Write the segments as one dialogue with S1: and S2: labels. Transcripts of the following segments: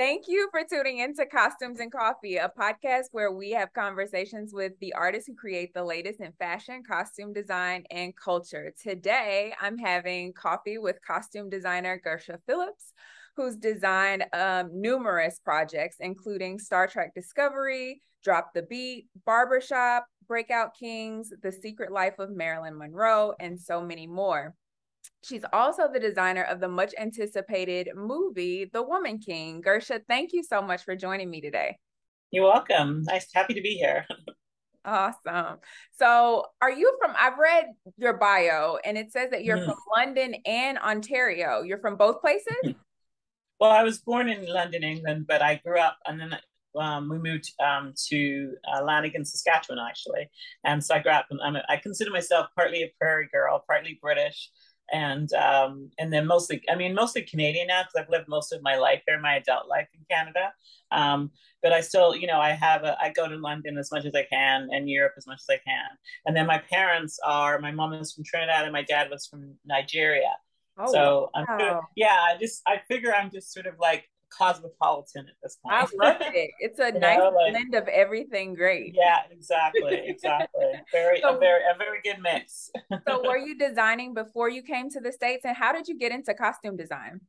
S1: Thank you for tuning into Costumes and Coffee, a podcast where we have conversations with the artists who create the latest in fashion, costume design, and culture. Today, I'm having coffee with costume designer Gersha Phillips, who's designed um, numerous projects, including Star Trek Discovery, Drop the Beat, Barbershop, Breakout Kings, The Secret Life of Marilyn Monroe, and so many more. She's also the designer of the much anticipated movie, The Woman King. Gersha, thank you so much for joining me today.
S2: You're welcome. Nice, happy to be here.
S1: awesome. So, are you from? I've read your bio, and it says that you're mm. from London and Ontario. You're from both places.
S2: well, I was born in London, England, but I grew up, and then um, we moved um, to uh, Lanigan, Saskatchewan, actually. And so I grew up. I'm a, I consider myself partly a prairie girl, partly British and um, and then mostly, I mean, mostly Canadian now because I've lived most of my life here, my adult life in Canada. Um, but I still, you know, I have a, I go to London as much as I can and Europe as much as I can. And then my parents are, my mom is from Trinidad and my dad was from Nigeria. Oh, so wow. I'm, yeah, I just, I figure I'm just sort of like cosmopolitan at this point.
S1: I love it. It's a nice know, like, blend of everything great.
S2: Yeah, exactly, exactly. very, so, a very, a very good mix.
S1: so, were you designing before you came to the states, and how did you get into costume design?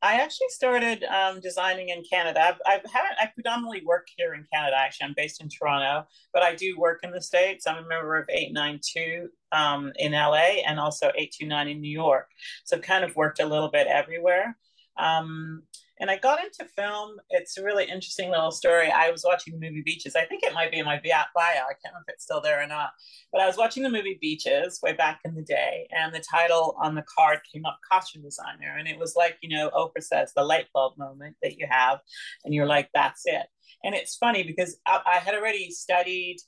S2: I actually started um, designing in Canada. I've, I've had I predominantly work here in Canada. Actually, I'm based in Toronto, but I do work in the states. I'm a member of 892 um, in LA and also 829 in New York. So I've kind of worked a little bit everywhere. Um, and I got into film. It's a really interesting little story. I was watching the movie Beaches. I think it might be in my bio. I can't remember if it's still there or not. But I was watching the movie Beaches way back in the day, and the title on the card came up costume designer. And it was like, you know, Oprah says, the light bulb moment that you have. And you're like, that's it. And it's funny because I, I had already studied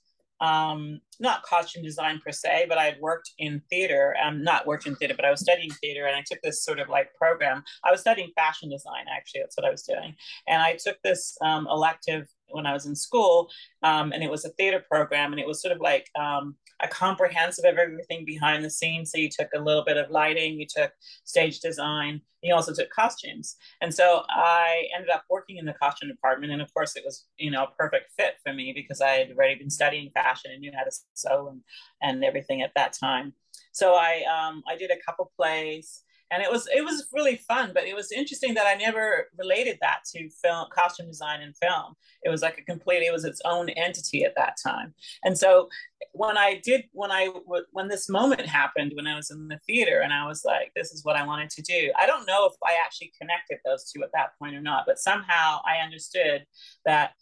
S2: um, not costume design per se, but I had worked in theater. Um, not worked in theater, but I was studying theater, and I took this sort of like program. I was studying fashion design, actually. That's what I was doing, and I took this um, elective when I was in school, um, and it was a theater program, and it was sort of like um, a comprehensive of everything behind the scenes. So you took a little bit of lighting, you took stage design, you also took costumes, and so I ended up working in the costume department, and of course it was you know a perfect fit for me because I had already been studying fashion and knew how to sew and and everything at that time. So I um, I did a couple plays and it was it was really fun but it was interesting that i never related that to film costume design and film. It was like a complete it was its own entity at that time. And so when i did when i when this moment happened when i was in the theater and i was like this is what i wanted to do i don't know if i actually connected those two at that point or not but somehow i understood that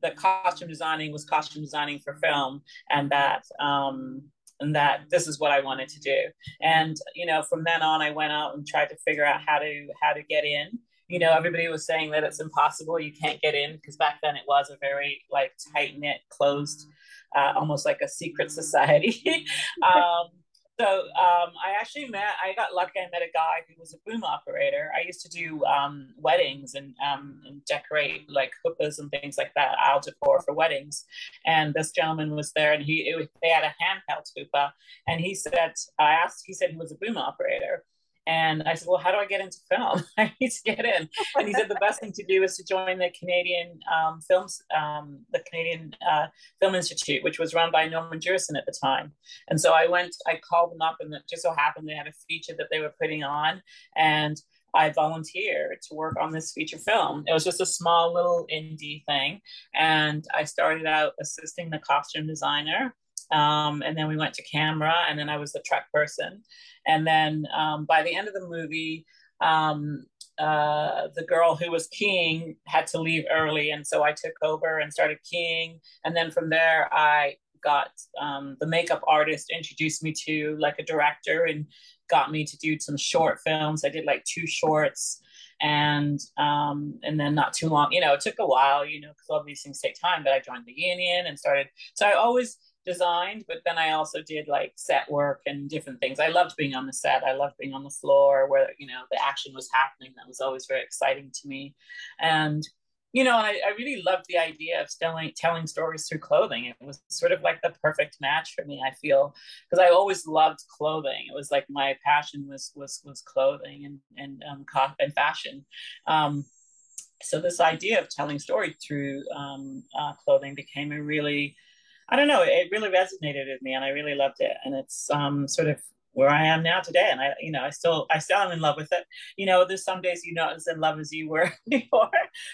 S2: the costume designing was costume designing for film and that um, and that this is what I wanted to do. And you know, from then on, I went out and tried to figure out how to how to get in. You know, everybody was saying that it's impossible, you can't get in because back then it was a very like tight knit, closed, uh, almost like a secret society. um, so um, I actually met, I got lucky. I met a guy who was a boom operator. I used to do um, weddings and, um, and, decorate like chuppahs and things like that, aisle decor for weddings. And this gentleman was there and he, it, they had a handheld chuppah. And he said, I asked, he said he was a boom operator. And I said, Well, how do I get into film? I need to get in. And he said, The best thing to do is to join the Canadian um, Films, um, the Canadian uh, Film Institute, which was run by Norman Jewison at the time. And so I went, I called them up, and it just so happened they had a feature that they were putting on. And I volunteered to work on this feature film. It was just a small little indie thing. And I started out assisting the costume designer um, and then we went to camera, and then I was the truck person. And then um, by the end of the movie, um, uh, the girl who was keying had to leave early, and so I took over and started keying. And then from there, I got um, the makeup artist introduced me to like a director and got me to do some short films. I did like two shorts and um, and then not too long, you know, it took a while, you know, because all these things take time. But I joined the union and started. So I always designed, but then I also did like set work and different things. I loved being on the set. I loved being on the floor where, you know, the action was happening. That was always very exciting to me. And, you know, I, I really loved the idea of telling telling stories through clothing. It was sort of like the perfect match for me, I feel, because I always loved clothing. It was like my passion was was was clothing and and um, and fashion. Um, so this idea of telling story through um, uh, clothing became a really I don't know, it really resonated with me and I really loved it. And it's um, sort of where I am now today. And I, you know, I still, I still am in love with it. You know, there's some days you're not as in love as you were before,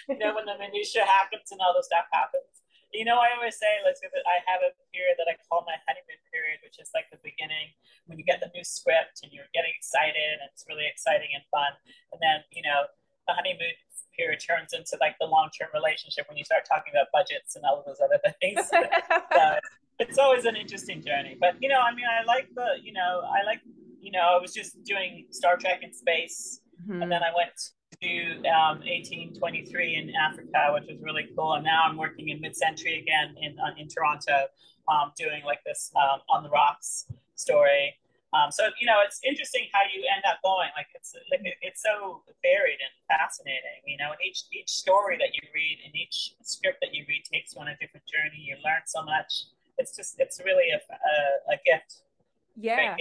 S2: you know, when the minutia happens and all the stuff happens. You know, I always say, let's get I have a period that I call my honeymoon period, which is like the beginning when you get the new script and you're getting excited and it's really exciting and fun. And then, you know, the honeymoon period turns into like the long term relationship when you start talking about budgets and all of those other things. so it's always an interesting journey. But you know, I mean, I like the you know, I like you know, I was just doing Star Trek in space, mm-hmm. and then I went to um, 1823 in Africa, which was really cool. And now I'm working in mid century again in uh, in Toronto, um, doing like this um, on the rocks story. Um, so you know, it's interesting how you end up going. Like it's like it's so varied and fascinating. You know, and each each story that you read and each script that you read takes you on a different journey. You learn so much. It's just it's really a, a, a gift
S1: yeah.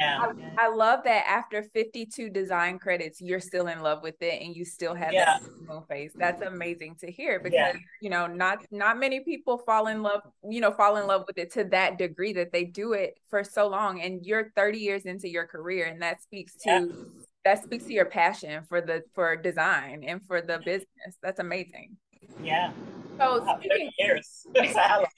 S2: Yeah.
S1: I, I, love that after 52 design credits, you're still in love with it and you still have yeah. that face. That's amazing to hear because yeah. you know, not not many people fall in love, you know, fall in love with it to that degree that they do it for so long. And you're 30 years into your career, and that speaks to yeah. that speaks to your passion for the for design and for the business. That's amazing.
S2: Yeah.
S1: So speaking,
S2: years.
S1: Almost.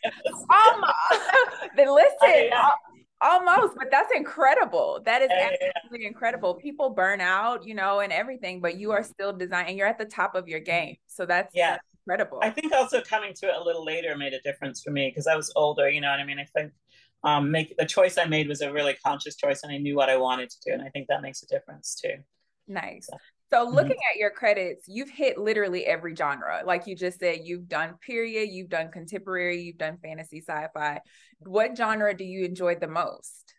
S1: then listen, Almost, but that's incredible. That is absolutely incredible. People burn out, you know, and everything, but you are still designing. You're at the top of your game, so that's yeah, that's incredible.
S2: I think also coming to it a little later made a difference for me because I was older. You know what I mean? I think um, make the choice I made was a really conscious choice, and I knew what I wanted to do, and I think that makes a difference too.
S1: Nice. So. So mm-hmm. looking mm-hmm. at your credits, you've hit literally every genre. Like you just said, you've done period, you've done contemporary, you've done fantasy, sci-fi. What genre do you enjoy the most?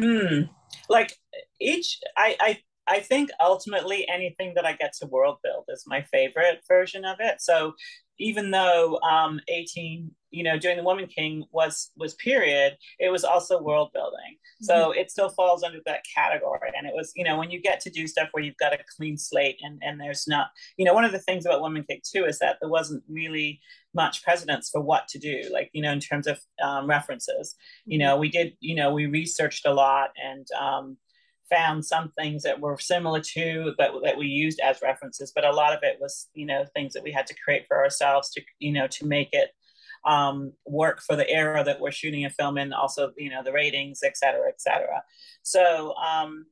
S2: Hmm. Like each I I I think ultimately anything that I get to world build is my favorite version of it. So even though um 18 you know doing the woman king was was period it was also world building so mm-hmm. it still falls under that category and it was you know when you get to do stuff where you've got a clean slate and and there's not you know one of the things about woman king too is that there wasn't really much precedence for what to do like you know in terms of um, references you mm-hmm. know we did you know we researched a lot and um found some things that were similar to but that we used as references but a lot of it was you know things that we had to create for ourselves to you know to make it um, work for the era that we're shooting a film in also you know the ratings et cetera et cetera. So um,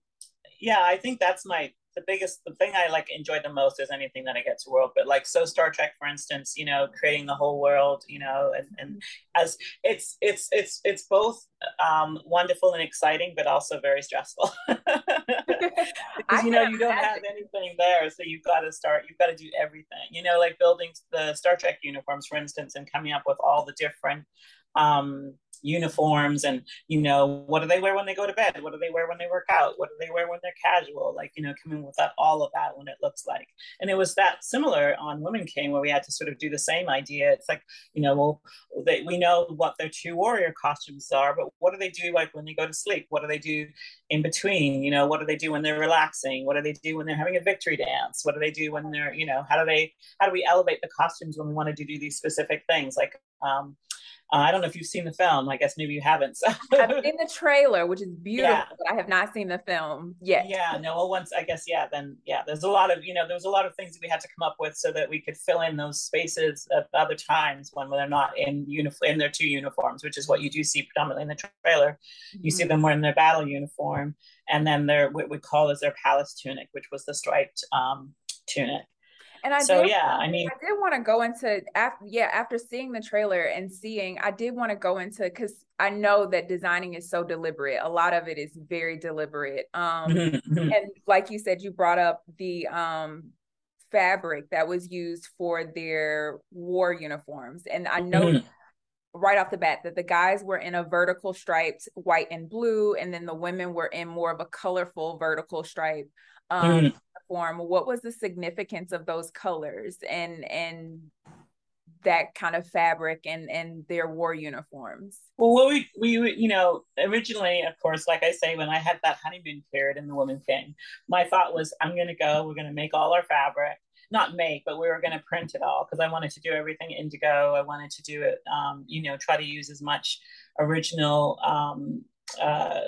S2: yeah i think that's my the biggest the thing I like enjoy the most is anything that I get to world. But like so Star Trek, for instance, you know, creating the whole world, you know, and, and as it's it's it's it's both um, wonderful and exciting, but also very stressful. because you know you don't have anything there, so you've got to start. You've got to do everything. You know, like building the Star Trek uniforms, for instance, and coming up with all the different um, uniforms and you know what do they wear when they go to bed? What do they wear when they work out? What do they wear when they're casual? Like you know coming with that all of that when it looks like. And it was that similar on women king where we had to sort of do the same idea. It's like you know well they, we know what their two warrior costumes are but what do they do like when they go to sleep? What do they do in between? You know what do they do when they're relaxing? What do they do when they're having a victory dance? What do they do when they're you know how do they how do we elevate the costumes when we want to do these specific things? Like um uh, I don't know if you've seen the film. I guess maybe you haven't. So.
S1: I've seen the trailer, which is beautiful, yeah. but I have not seen the film yet.
S2: Yeah, no. Well, once I guess, yeah. Then yeah, there's a lot of you know, there was a lot of things that we had to come up with so that we could fill in those spaces at other times when they're not in uniform in their two uniforms, which is what you do see predominantly in the trailer. Mm-hmm. You see mm-hmm. them wearing their battle uniform, and then their what we call as their palace tunic, which was the striped um, tunic.
S1: And I
S2: so
S1: did,
S2: yeah, I mean,
S1: I did want to go into after yeah after seeing the trailer and seeing, I did want to go into because I know that designing is so deliberate. A lot of it is very deliberate. Um, mm-hmm, mm-hmm. and like you said, you brought up the um fabric that was used for their war uniforms, and I know. Mm-hmm. right off the bat that the guys were in a vertical striped white and blue, and then the women were in more of a colorful vertical stripe um, mm. Form. What was the significance of those colors and and that kind of fabric and and their war uniforms?
S2: Well, what we we you know originally, of course, like I say, when I had that honeymoon period in the Woman thing my thought was, I'm going to go. We're going to make all our fabric not make, but we were going to print it all because I wanted to do everything indigo. I wanted to do it, um, you know, try to use as much original um, uh,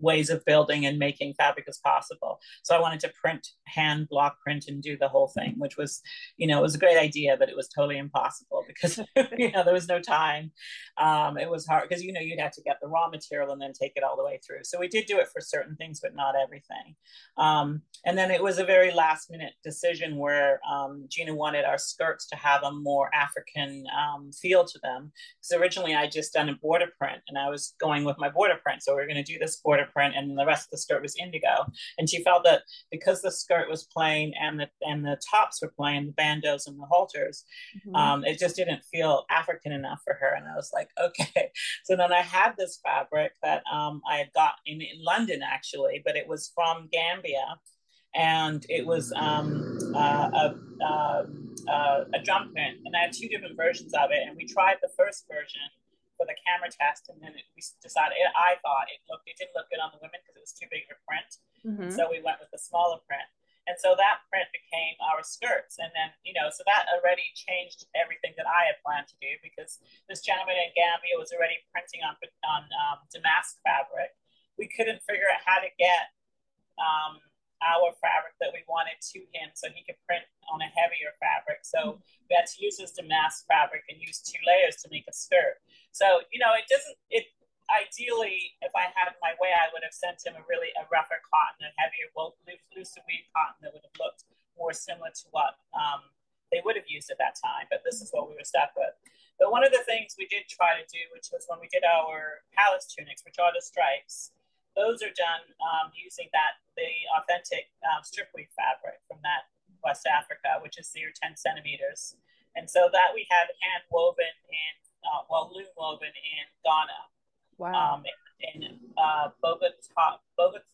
S2: ways of building and making fabric as possible. So I wanted to print, hand block print, and do the whole thing, which was, you know, it was a great idea, but it was totally impossible because you know there was no time. Um, it was hard because you know you'd have to get the raw material and then take it all the way through. So we did do it for certain things, but not everything. Um, and then it was a very last minute decision where um, Gina wanted our skirts to have a more African um, feel to them. Because originally I just done a border print and I was going with my border print. So we are going to do this border print and the rest of the skirt was indigo. And she felt that because the skirt was plain and the, and the tops were plain, the bandeaus and the halters, mm-hmm. um, it just didn't feel African enough for her. And I was like, okay. So then I had this fabric that um, I had got in, in London actually, but it was from Gambia and it was um, uh, a, uh, uh, a drum print. And I had two different versions of it. And we tried the first version for the camera test, and then it, we decided. It, I thought it looked it didn't look good on the women because it was too big of a print. Mm-hmm. So we went with the smaller print. And so that print became our skirts. And then, you know, so that already changed everything that I had planned to do because this gentleman in Gambia was already printing on, on um, damask fabric. We couldn't figure out how to get um, our fabric that we wanted to him so he could print on a heavier fabric. So we had to use his damask fabric and use two layers to make a skirt. So, you know, it doesn't, it ideally, if I had my way, I would have sent him a really, a rougher cotton, a heavier, well, looser weave cotton that would have looked more similar to what um, they would have used at that time. But this is what we were stuck with. But one of the things we did try to do, which was when we did our palace tunics, which are the stripes, those are done um, using that the authentic um, stripweave fabric from that West Africa, which is your 10 centimeters. And so that we had hand woven in, uh, well, loom woven in Ghana.
S1: Wow.
S2: Um, in, in uh, Bogota, Bogota,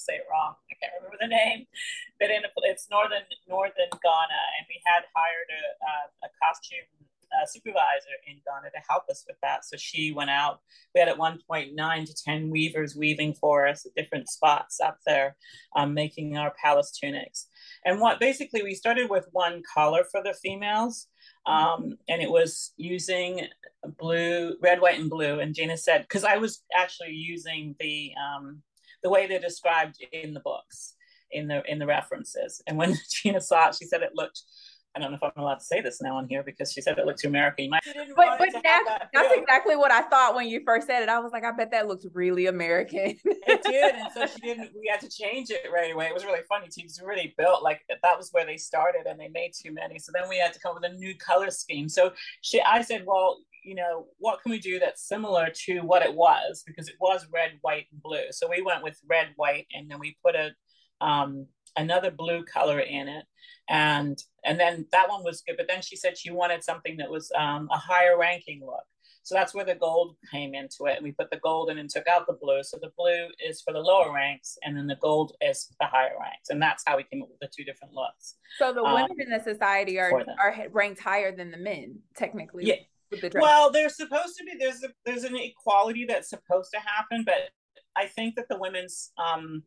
S2: say it wrong. I can't remember the name, but in it's northern northern Ghana, and we had hired a, a costume uh, supervisor in Ghana to help us with that. So she went out. We had at one point nine to 10 weavers weaving for us at different spots up there, um, making our palace tunics. And what basically we started with one color for the females. Um, and it was using blue, red, white, and blue. And Gina said, because I was actually using the um, the way they're described in the books, in the in the references. And when Gina saw it, she said it looked I don't know if I'm allowed to say this now on here because she said it looked too American. You might
S1: but but that's, that that's exactly what I thought when you first said it. I was like, I bet that looks really American.
S2: it did, and so she didn't. We had to change it right away. It was really funny too because really built like that was where they started, and they made too many. So then we had to come up with a new color scheme. So she, I said, well, you know, what can we do that's similar to what it was because it was red, white, and blue. So we went with red, white, and then we put a um, another blue color in it and and then that one was good but then she said she wanted something that was um, a higher ranking look. So that's where the gold came into it and we put the gold in and took out the blue. So the blue is for the lower ranks and then the gold is the higher ranks and that's how we came up with the two different looks
S1: so the women um, in the society are are ranked higher than the men technically
S2: yeah. the well there's supposed to be there's a, there's an equality that's supposed to happen but i think that the women's um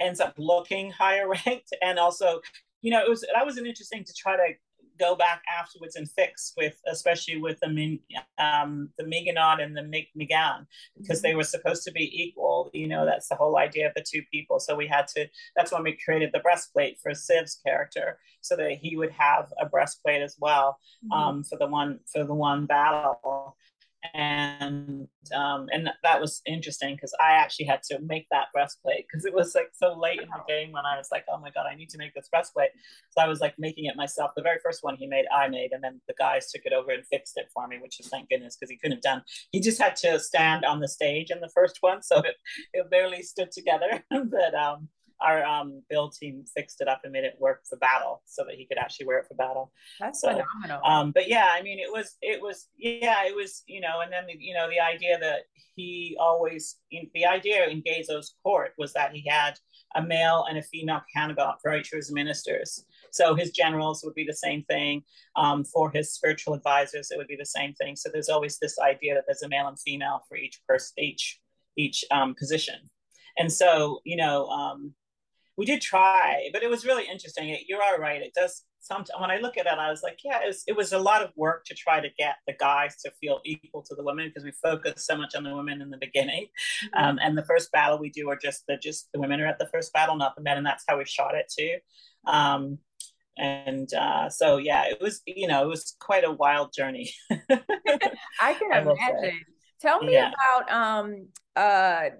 S2: ends up looking higher ranked and also you know it was that was an interesting to try to go back afterwards and fix with especially with the um, the Mignonne and the Migan because they were supposed to be equal you know that's the whole idea of the two people. So we had to that's when we created the breastplate for Siv's character so that he would have a breastplate as well mm-hmm. um, for the one for the one battle and um, and that was interesting because I actually had to make that breastplate because it was like so late in the game when I was like, oh my god, I need to make this breastplate. So I was like making it myself. The very first one he made, I made, and then the guys took it over and fixed it for me, which is thank goodness because he couldn't have done. He just had to stand on the stage in the first one, so it, it barely stood together. but um, our um, build team fixed it up and made it work for battle so that he could actually wear it for battle.
S1: That's so, phenomenal.
S2: Um, but yeah, I mean, it was, it was, yeah, it was, you know, and then, you know, the idea that he always, the idea in Gezo's court was that he had a male and a female counterpart for each of his ministers. So his generals would be the same thing. Um, for his spiritual advisors, it would be the same thing. So there's always this idea that there's a male and female for each person, each each um, position. And so, you know, um, we did try, but it was really interesting. It, you're all right. It does sometimes when I look at it, I was like, yeah, it was, it was a lot of work to try to get the guys to feel equal to the women because we focused so much on the women in the beginning. Mm-hmm. Um, and the first battle we do are just the just the women are at the first battle, not the men, and that's how we shot it too. Um, and uh, so yeah, it was you know it was quite a wild journey.
S1: I can I imagine. Tell me yeah. about um uh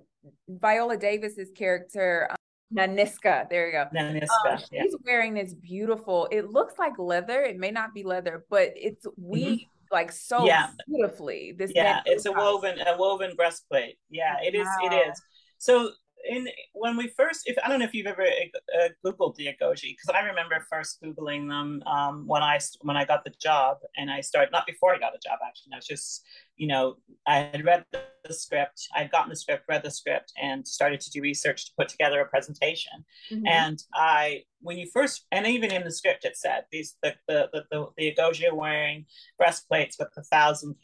S1: Viola Davis's character Nanisca. There you go.
S2: Nanisca. Um,
S1: she's yeah. wearing this beautiful. It looks like leather. It may not be leather, but it's weaved mm-hmm. like so yeah. beautifully.
S2: This yeah, it's a woven a woven breastplate. Yeah, it is. Wow. It is. So in when we first, if I don't know if you've ever uh, googled the Agojie, because I remember first googling them um, when I when I got the job, and I started not before I got the job actually. I was just you know I had read the, the script, I'd gotten the script, read the script, and started to do research to put together a presentation. Mm-hmm. And I when you first and even in the script it said these the the the, the, the Agojie wearing breastplates with a thousand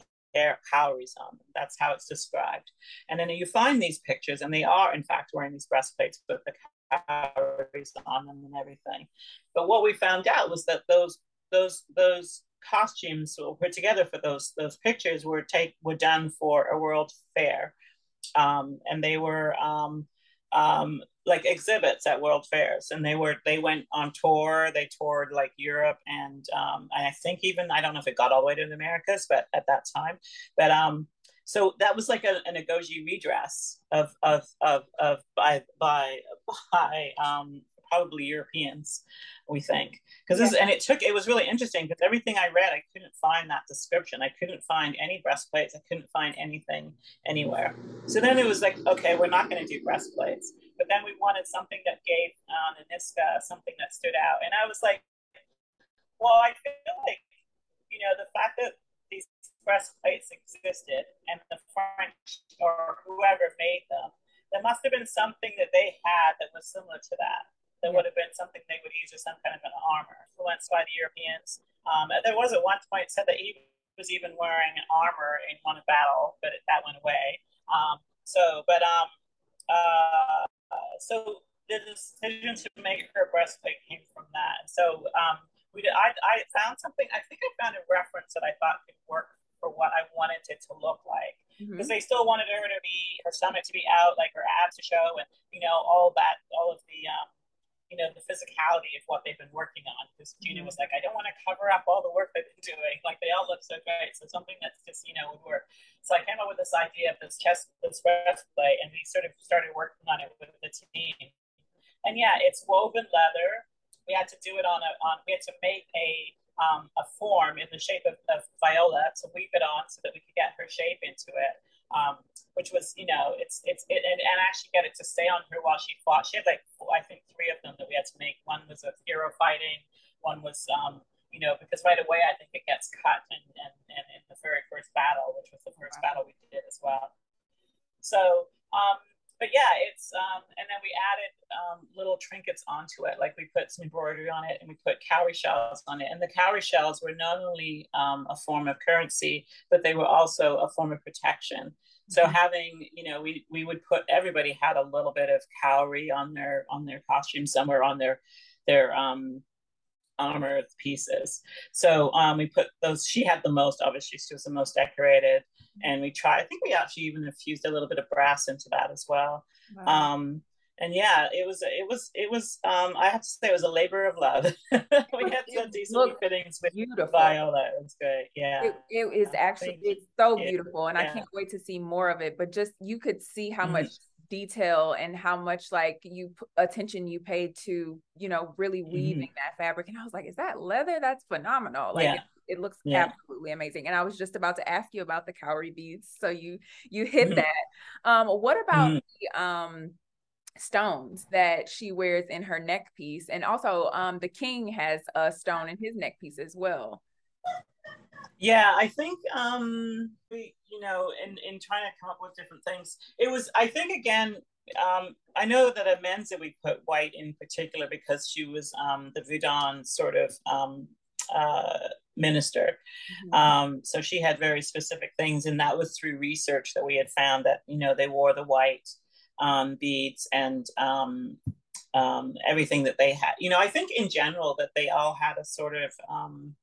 S2: calories on them. That's how it's described. And then you find these pictures, and they are, in fact, wearing these breastplates with the calories on them and everything. But what we found out was that those those those costumes were put together for those those pictures were take were done for a world fair, um, and they were um, um, like exhibits at world fairs. And they were they went on tour they toured like europe and um, and i think even i don't know if it got all the way to the americas but at that time. But um so that was like a, an Agojie redress of of of, of by by by um probably Europeans, we think. Because this, and it took, it was really interesting because everything I read, I couldn't find that description. I couldn't find any breastplates. I couldn't find anything anywhere. So then it was like, okay, we're not going to do breastplates. But then we wanted something that gave um, Nanisca something that stood out. And I was like, well, I feel like, you know, the fact that these breastplates existed and the French or whoever made them, there must have been something that they had that was similar to that that would have been something they would use as some kind of an armor, influenced by the Europeans. Um, there was at one point said that he was even wearing armor in one battle, but it, that went away. Um, so, but um, uh, so the decision to make her breastplate came from that. So um, we did. I, I found something. I think I found a reference that I thought could work for what I wanted it to look like because mm-hmm. they still wanted her to be her stomach to be out, like her abs to show, and you know all that, all of the um, you know, the physicality of what they've been working on. Because Gina mm-hmm. was like, I don't want to cover up all the work they've been doing. Like they all look so great. So something that's just, you know, would work. So I came up with this idea of this chest, this breastplate, and we sort of started working on it with the team. And yeah, it's woven leather. We had to do it on a, on, we had to make a, um, a form in the shape of, of Viola to weave it on so that we could get her shape into it um, which was, you know, it's it's it, and, and actually get it to stay on her while she fought. She had like I think three of them that we had to make. One was a hero fighting. One was, um, you know, because right away I think it gets cut and and, and in the very first battle, which was the first battle we did as well. So, um, but yeah, um, and then we added um, little trinkets onto it. Like we put some embroidery on it, and we put cowrie shells on it. And the cowrie shells were not only um, a form of currency, but they were also a form of protection. So mm-hmm. having, you know, we we would put everybody had a little bit of cowrie on their on their costume somewhere on their their um armor pieces. So um, we put those. She had the most. Obviously, she was the most decorated, and we tried. I think we actually even infused a little bit of brass into that as well. Wow. Um, and yeah, it was it was it was. Um, I have to say, it was a labor of love. we had some decent fittings with beautiful. Viola. It was great. Yeah,
S1: it, it is actually it's so beautiful, and yeah. I can't wait to see more of it. But just you could see how mm-hmm. much detail and how much like you attention you paid to you know really weaving mm-hmm. that fabric and i was like is that leather that's phenomenal like yeah. It, it, looks yeah. absolutely amazing and i was just about to ask you about the cowrie beads so you you hit mm-hmm. that um what about mm-hmm. the um stones that she wears in her neck piece and also um the king has a stone in his neck piece as well
S2: yeah i think um we you know in in trying to come up with different things it was i think again um i know that at menza we put white in particular because she was um the Vodun sort of um uh minister mm-hmm. um so she had very specific things and that was through research that we had found that you know they wore the white um, beads and um, um, everything that they had. You know, I think in general that they all had a sort of um,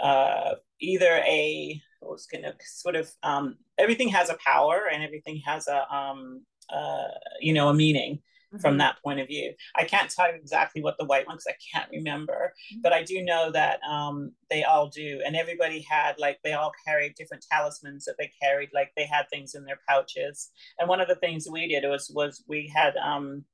S2: uh, either a was kind of sort of um, everything has a power and everything has a um, uh, you know a meaning mm-hmm. from that point of view. I can't tell you exactly what the white one because I can't remember, mm-hmm. but I do know that um, they all do, and everybody had like they all carried different talismans that they carried, like they had things in their pouches. And one of the things we did was was we had um,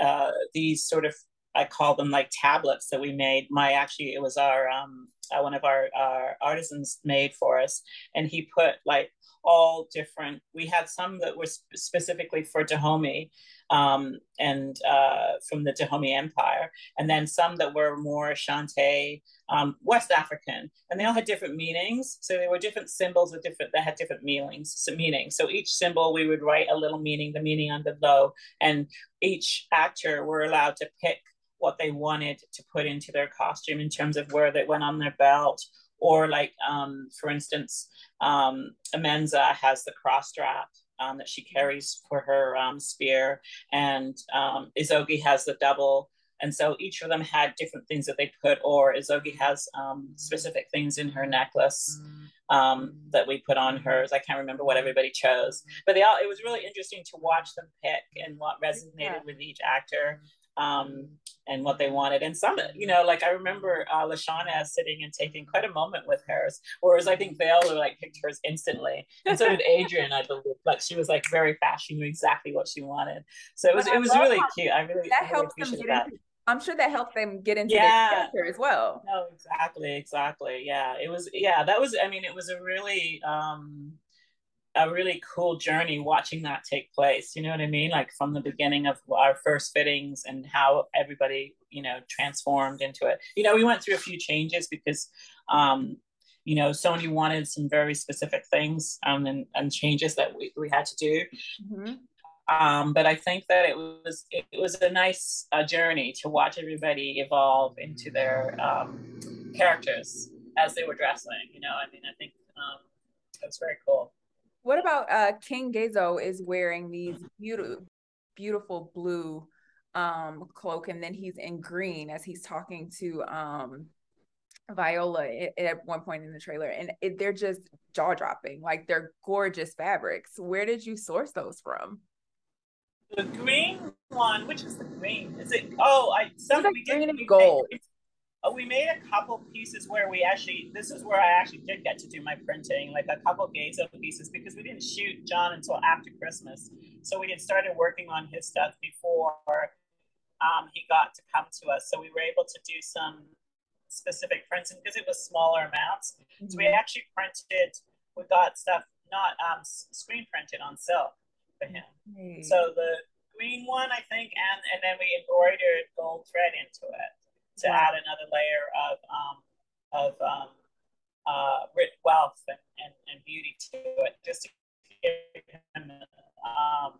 S2: uh, these sort of I call them like tablets that we made. My actually it was our um, uh, one of our, our artisans made for us, and he put like all different. We had some that were sp- specifically for Dahomey, um, and uh, from the Dahomey Empire, and then some that were more Ashanti, um, West African, and they all had different meanings. So they were different symbols with different that had different meanings. So meanings. So each symbol we would write a little meaning, the meaning on the low, and each actor were allowed to pick what they wanted to put into their costume in terms of where they went on their belt or like um, for instance um, amenza has the cross strap um, that she carries for her um, spear, and um, Izogie has the double. And so each of them had different things that they put, or Izogie has um, specific things in her necklace um, that we put on hers. I can't remember what everybody chose, but they all. It was really interesting to watch them pick and what resonated yeah. with each actor um, and what they wanted. And some, you know, like I remember uh, Lashana sitting and taking quite a moment with hers, whereas I think Vale like picked hers instantly, and so did Adrienne. I believe, but she was like very fast. She knew exactly what she wanted. So it was it was really cute. I really
S1: that really helps them get that. into. I'm sure that helped them get into yeah. the character as well.
S2: No, exactly, exactly. Yeah, it was. Yeah, that was. I mean, it was a really. um a really cool journey watching that take place. You know what I mean? Like from the beginning of our first fittings and how everybody, you know, transformed into it. You know, we went through a few changes because, um, you know, Sony wanted some very specific things um, and, and changes that we, we had to do. Mm-hmm. Um, but I think that it was it, it was a nice uh, journey to watch everybody evolve into their um, characters as they were dressing. You know, I mean, I think um, it was very cool.
S1: What about uh King Gezo is wearing these beautiful beautiful blue um cloak and then he's in green as he's talking to um Viola at one point in the trailer and it, they're just jaw dropping like they're gorgeous fabrics. Where did you source those from?
S2: The green one, which is the green? Is it? Oh, I some like
S1: we green and gold. It's,
S2: uh, we made a couple pieces where we actually this is where I actually did get to do my printing, like a couple Gezo pieces because we didn't shoot John until after Christmas. So we had started working on his stuff before um, he got to come to us. So we were able to do some specific prints because it was smaller amounts. Mm-hmm. So we mm-hmm. actually printed, we got stuff not um, screen printed on silk for him. Mm-hmm. So the green one, I think, and, and then we embroidered gold thread into it to add another layer of um, of um, uh, rich wealth and, and, and, beauty to it, just to give him um,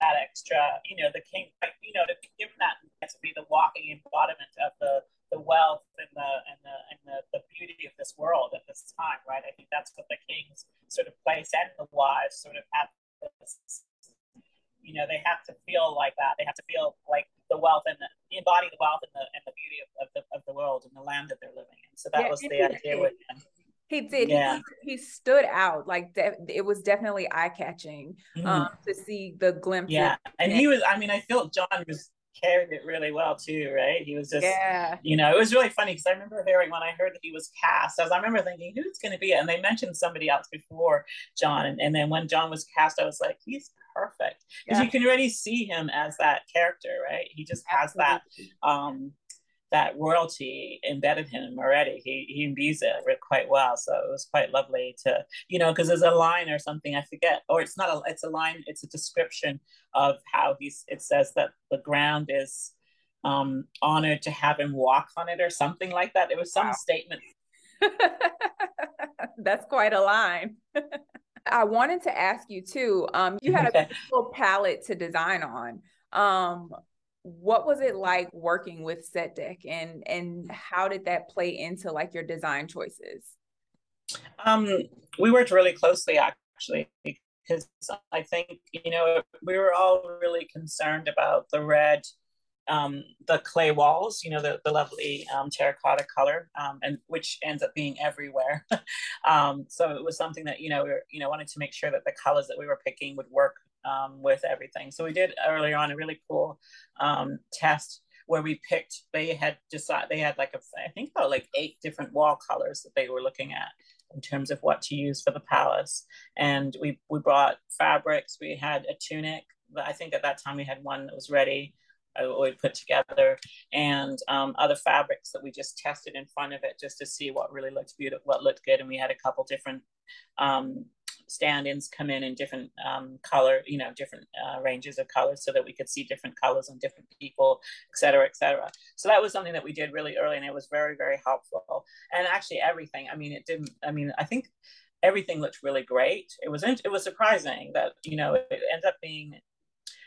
S2: that extra, you know, the king, you know, to give him that to be the walking embodiment of the the wealth and the and the and the, the beauty of this world at this time, right? I think that's what the kings sort of place and the wives sort of have this you know they have to feel like that. They have to feel like the wealth and the, embody the wealth and the, and the beauty of, of, the, of the world and the land that they're living in. So that yeah, was the idea with him.
S1: He did. Yeah. he, he stood out. Like de- it was definitely eye-catching mm-hmm. um to see the glimpse
S2: yeah and he was i mean i feel john was carried it really well too, right? He was just, yeah. you know, it was really funny because I remember hearing when I heard that he was cast, I was, I remember thinking, who's going to be it? And they mentioned somebody else before John. And, and then when John was cast, I was like, he's perfect because yeah. you can already see him as that character, right? He just has Absolutely. that, um, that royalty embedded in him already. He he imbues it quite well. So it was quite lovely to, you know, because there's a line or something I forget, or it's not a, it's a line, it's a description of how he's. It says that the ground is um, honored to have him walk on it or something like that. It was some wow. statement.
S1: That's quite a line. I wanted to ask you too. Um, you had a beautiful palette to design on. Um, what was it like working with SetDeck and and how did that play into like your design choices
S2: um we worked really closely actually because i think you know we were all really concerned about the red um, the clay walls, you know, the, the lovely um, terracotta color, um, and which ends up being everywhere. um, so it was something that you know we were, you know wanted to make sure that the colors that we were picking would work um, with everything. So we did earlier on a really cool um, test where we picked. They had decided they had like a I think about like eight different wall colors that they were looking at in terms of what to use for the palace. And we we brought fabrics. We had a tunic. I think at that time we had one that was ready. Uh, we put together and um, other fabrics that we just tested in front of it just to see what really looked beautiful, what looked good. And we had a couple different um, stand-ins come in in different um, color, you know, different uh, ranges of colors so that we could see different colors on different people, et cetera, et cetera. So that was something that we did really early and it was very, very helpful. And actually everything, I mean, it didn't, I mean, I think everything looked really great. It was, it was surprising that, you know, it ended up being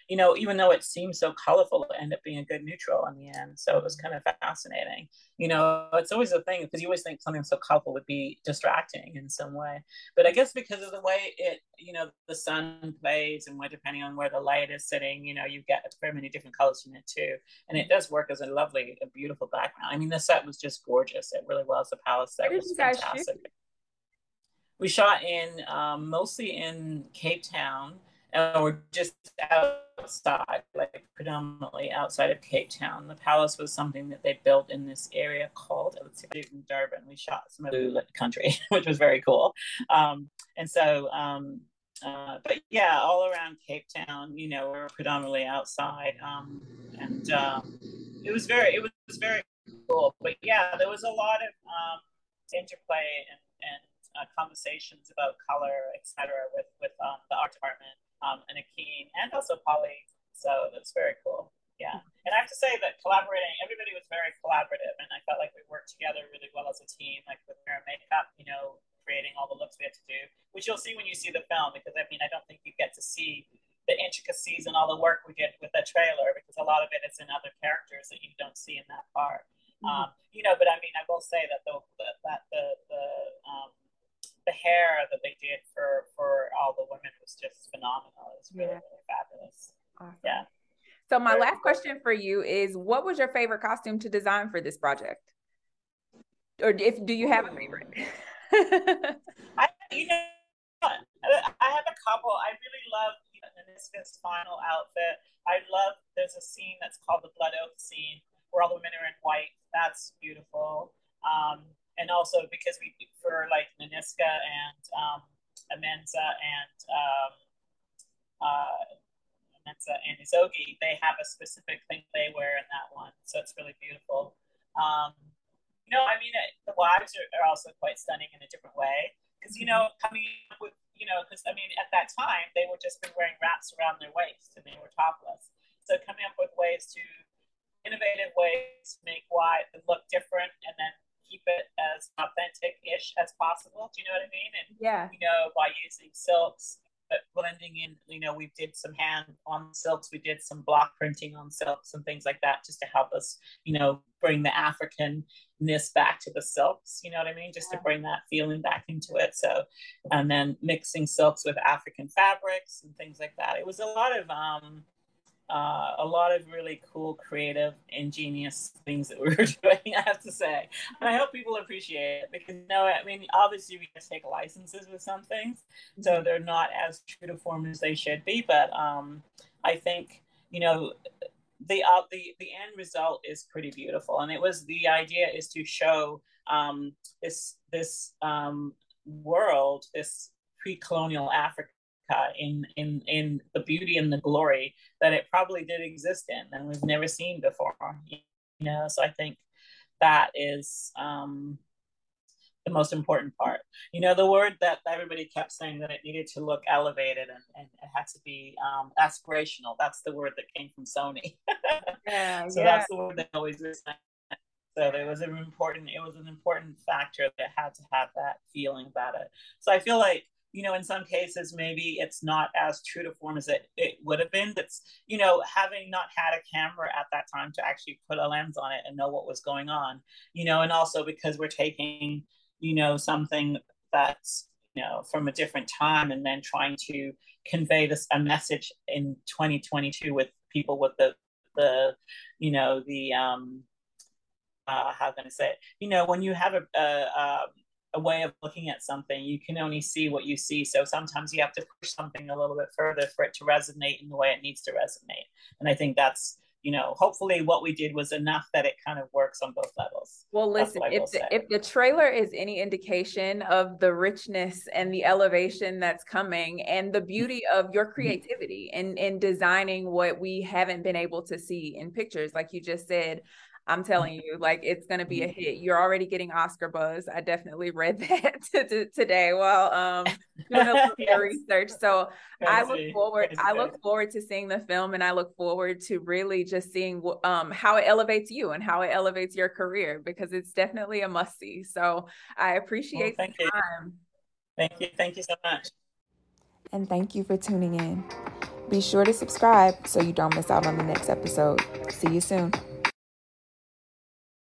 S2: you know, even though it seems so colorful, it ended up being a good neutral in the end. So it was kind of fascinating. You know, it's always a thing because you always think something so colorful would be distracting in some way. But I guess because of the way it, you know, the sun plays and where depending on where the light is sitting, you know, you get very many different colors from it too. And it does work as a lovely, a beautiful background. I mean, the set was just gorgeous. It really was. The palace set was fantastic. We shot in um, mostly in Cape Town or just outside, like predominantly outside of Cape Town. The palace was something that they built in this area called in Durban. We shot some of the country, which was very cool. Um, and so, um, uh, but yeah, all around Cape Town, you know, we are predominantly outside, um, and um, it was very, it was very cool. But yeah, there was a lot of um, interplay and, and uh, conversations about color, etc., with with um, the art department um, and Akeem, and also Polly. So that's very cool. Yeah. And I have to say that collaborating, everybody was very collaborative, and I felt like we worked together really well as a team, like with hair and makeup, you know, creating all the looks we had to do, which you'll see when you see the film, because I mean, I don't think you get to see the intricacies and all the work we did with the trailer, because a lot of it is in other characters that you don't see in that part. Mm-hmm. Um, you know, but I mean, I will say that the, the that the the um, the hair that they did for for all the women was just phenomenal. It was really, yeah. really fabulous. Awesome. Yeah.
S1: So my last question for you is what was your favorite costume to design for this project? Or if do you have a favorite?
S2: I you know I have a couple. I really love you know, Nanisca's final outfit. I love there's a scene that's called the Blood Oath scene where all the women are in white. That's beautiful. Um, and also because we for like Nanisca and um, Amenza and um, uh, Amenza and Izogie, they have a specific thing they wear in that one, so it's really beautiful. Um, you know, I mean, it, the wives are, are, also quite stunning in a different way because you know, coming up with you know, because I mean, at that time they were just been wearing wraps around their waist and they were topless. So coming up with ways to innovative ways to make white look different and then keep it as authentic-ish as possible. Do you know what I mean? And
S1: yeah,
S2: you know, by using silks, but blending in, you know, we did some hand on silks, we did some block printing on silks and things like that, just to help us, you know, bring the Africanness back to the silks. You know what I mean? Just yeah. to bring that feeling back into it. So, and then mixing silks with African fabrics and things like that. It was a lot of um uh, a lot of really cool, creative, ingenious things that we were doing. I have to say, and I hope people appreciate it because you know, I mean, obviously we just take licenses with some things, so mm-hmm. they're not as true to form as they should be. But um, I think you know the uh, the the end result is pretty beautiful, and it was the idea is to show um, this this um, world, this pre-colonial Africa in in in the beauty and the glory that it probably did exist in and we've never seen before you know so i think that is um, the most important part. You know, the word that everybody kept saying that it needed to look elevated and, and it had to be um, aspirational. That's the word that came from Sony. yeah, so yeah. that's the word that always was so it was an important it was an important factor that had to have that feeling about it. So I feel like you know, in some cases, maybe it's not as true to form as it, it would have been. That's, you know, having not had a camera at that time to actually put a lens on it and know what was going on, you know, and also because we're taking, you know, something that's, you know, from a different time and then trying to convey this a message in 2022 with people with the, the, you know, the, um, uh, how can I say it? You know, when you have a, a, a a way of looking at something. You can only see what you see. So sometimes you have to push something a little bit further for it to resonate in the way it needs to resonate. And I think that's, you know, hopefully what we did was enough that it kind of works on both levels.
S1: Well, listen, if the, if the trailer is any indication of the richness and the elevation that's coming and the beauty of your mm-hmm. creativity in, in designing what we haven't been able to see in pictures, like you just said, I'm telling you, like it's gonna be a mm-hmm. hit. You're already getting Oscar buzz. I definitely read that t- t- today while um doing a little yes. research. So Crazy. I look forward. Crazy. I look forward to seeing the film, and I look forward to really just seeing um how it elevates you and how it elevates your career because it's definitely a must see. So I appreciate well, thank
S2: you. Time. Thank you. Thank you so much.
S1: And thank you for tuning in. Be sure to subscribe so you don't miss out on the next episode. See you soon.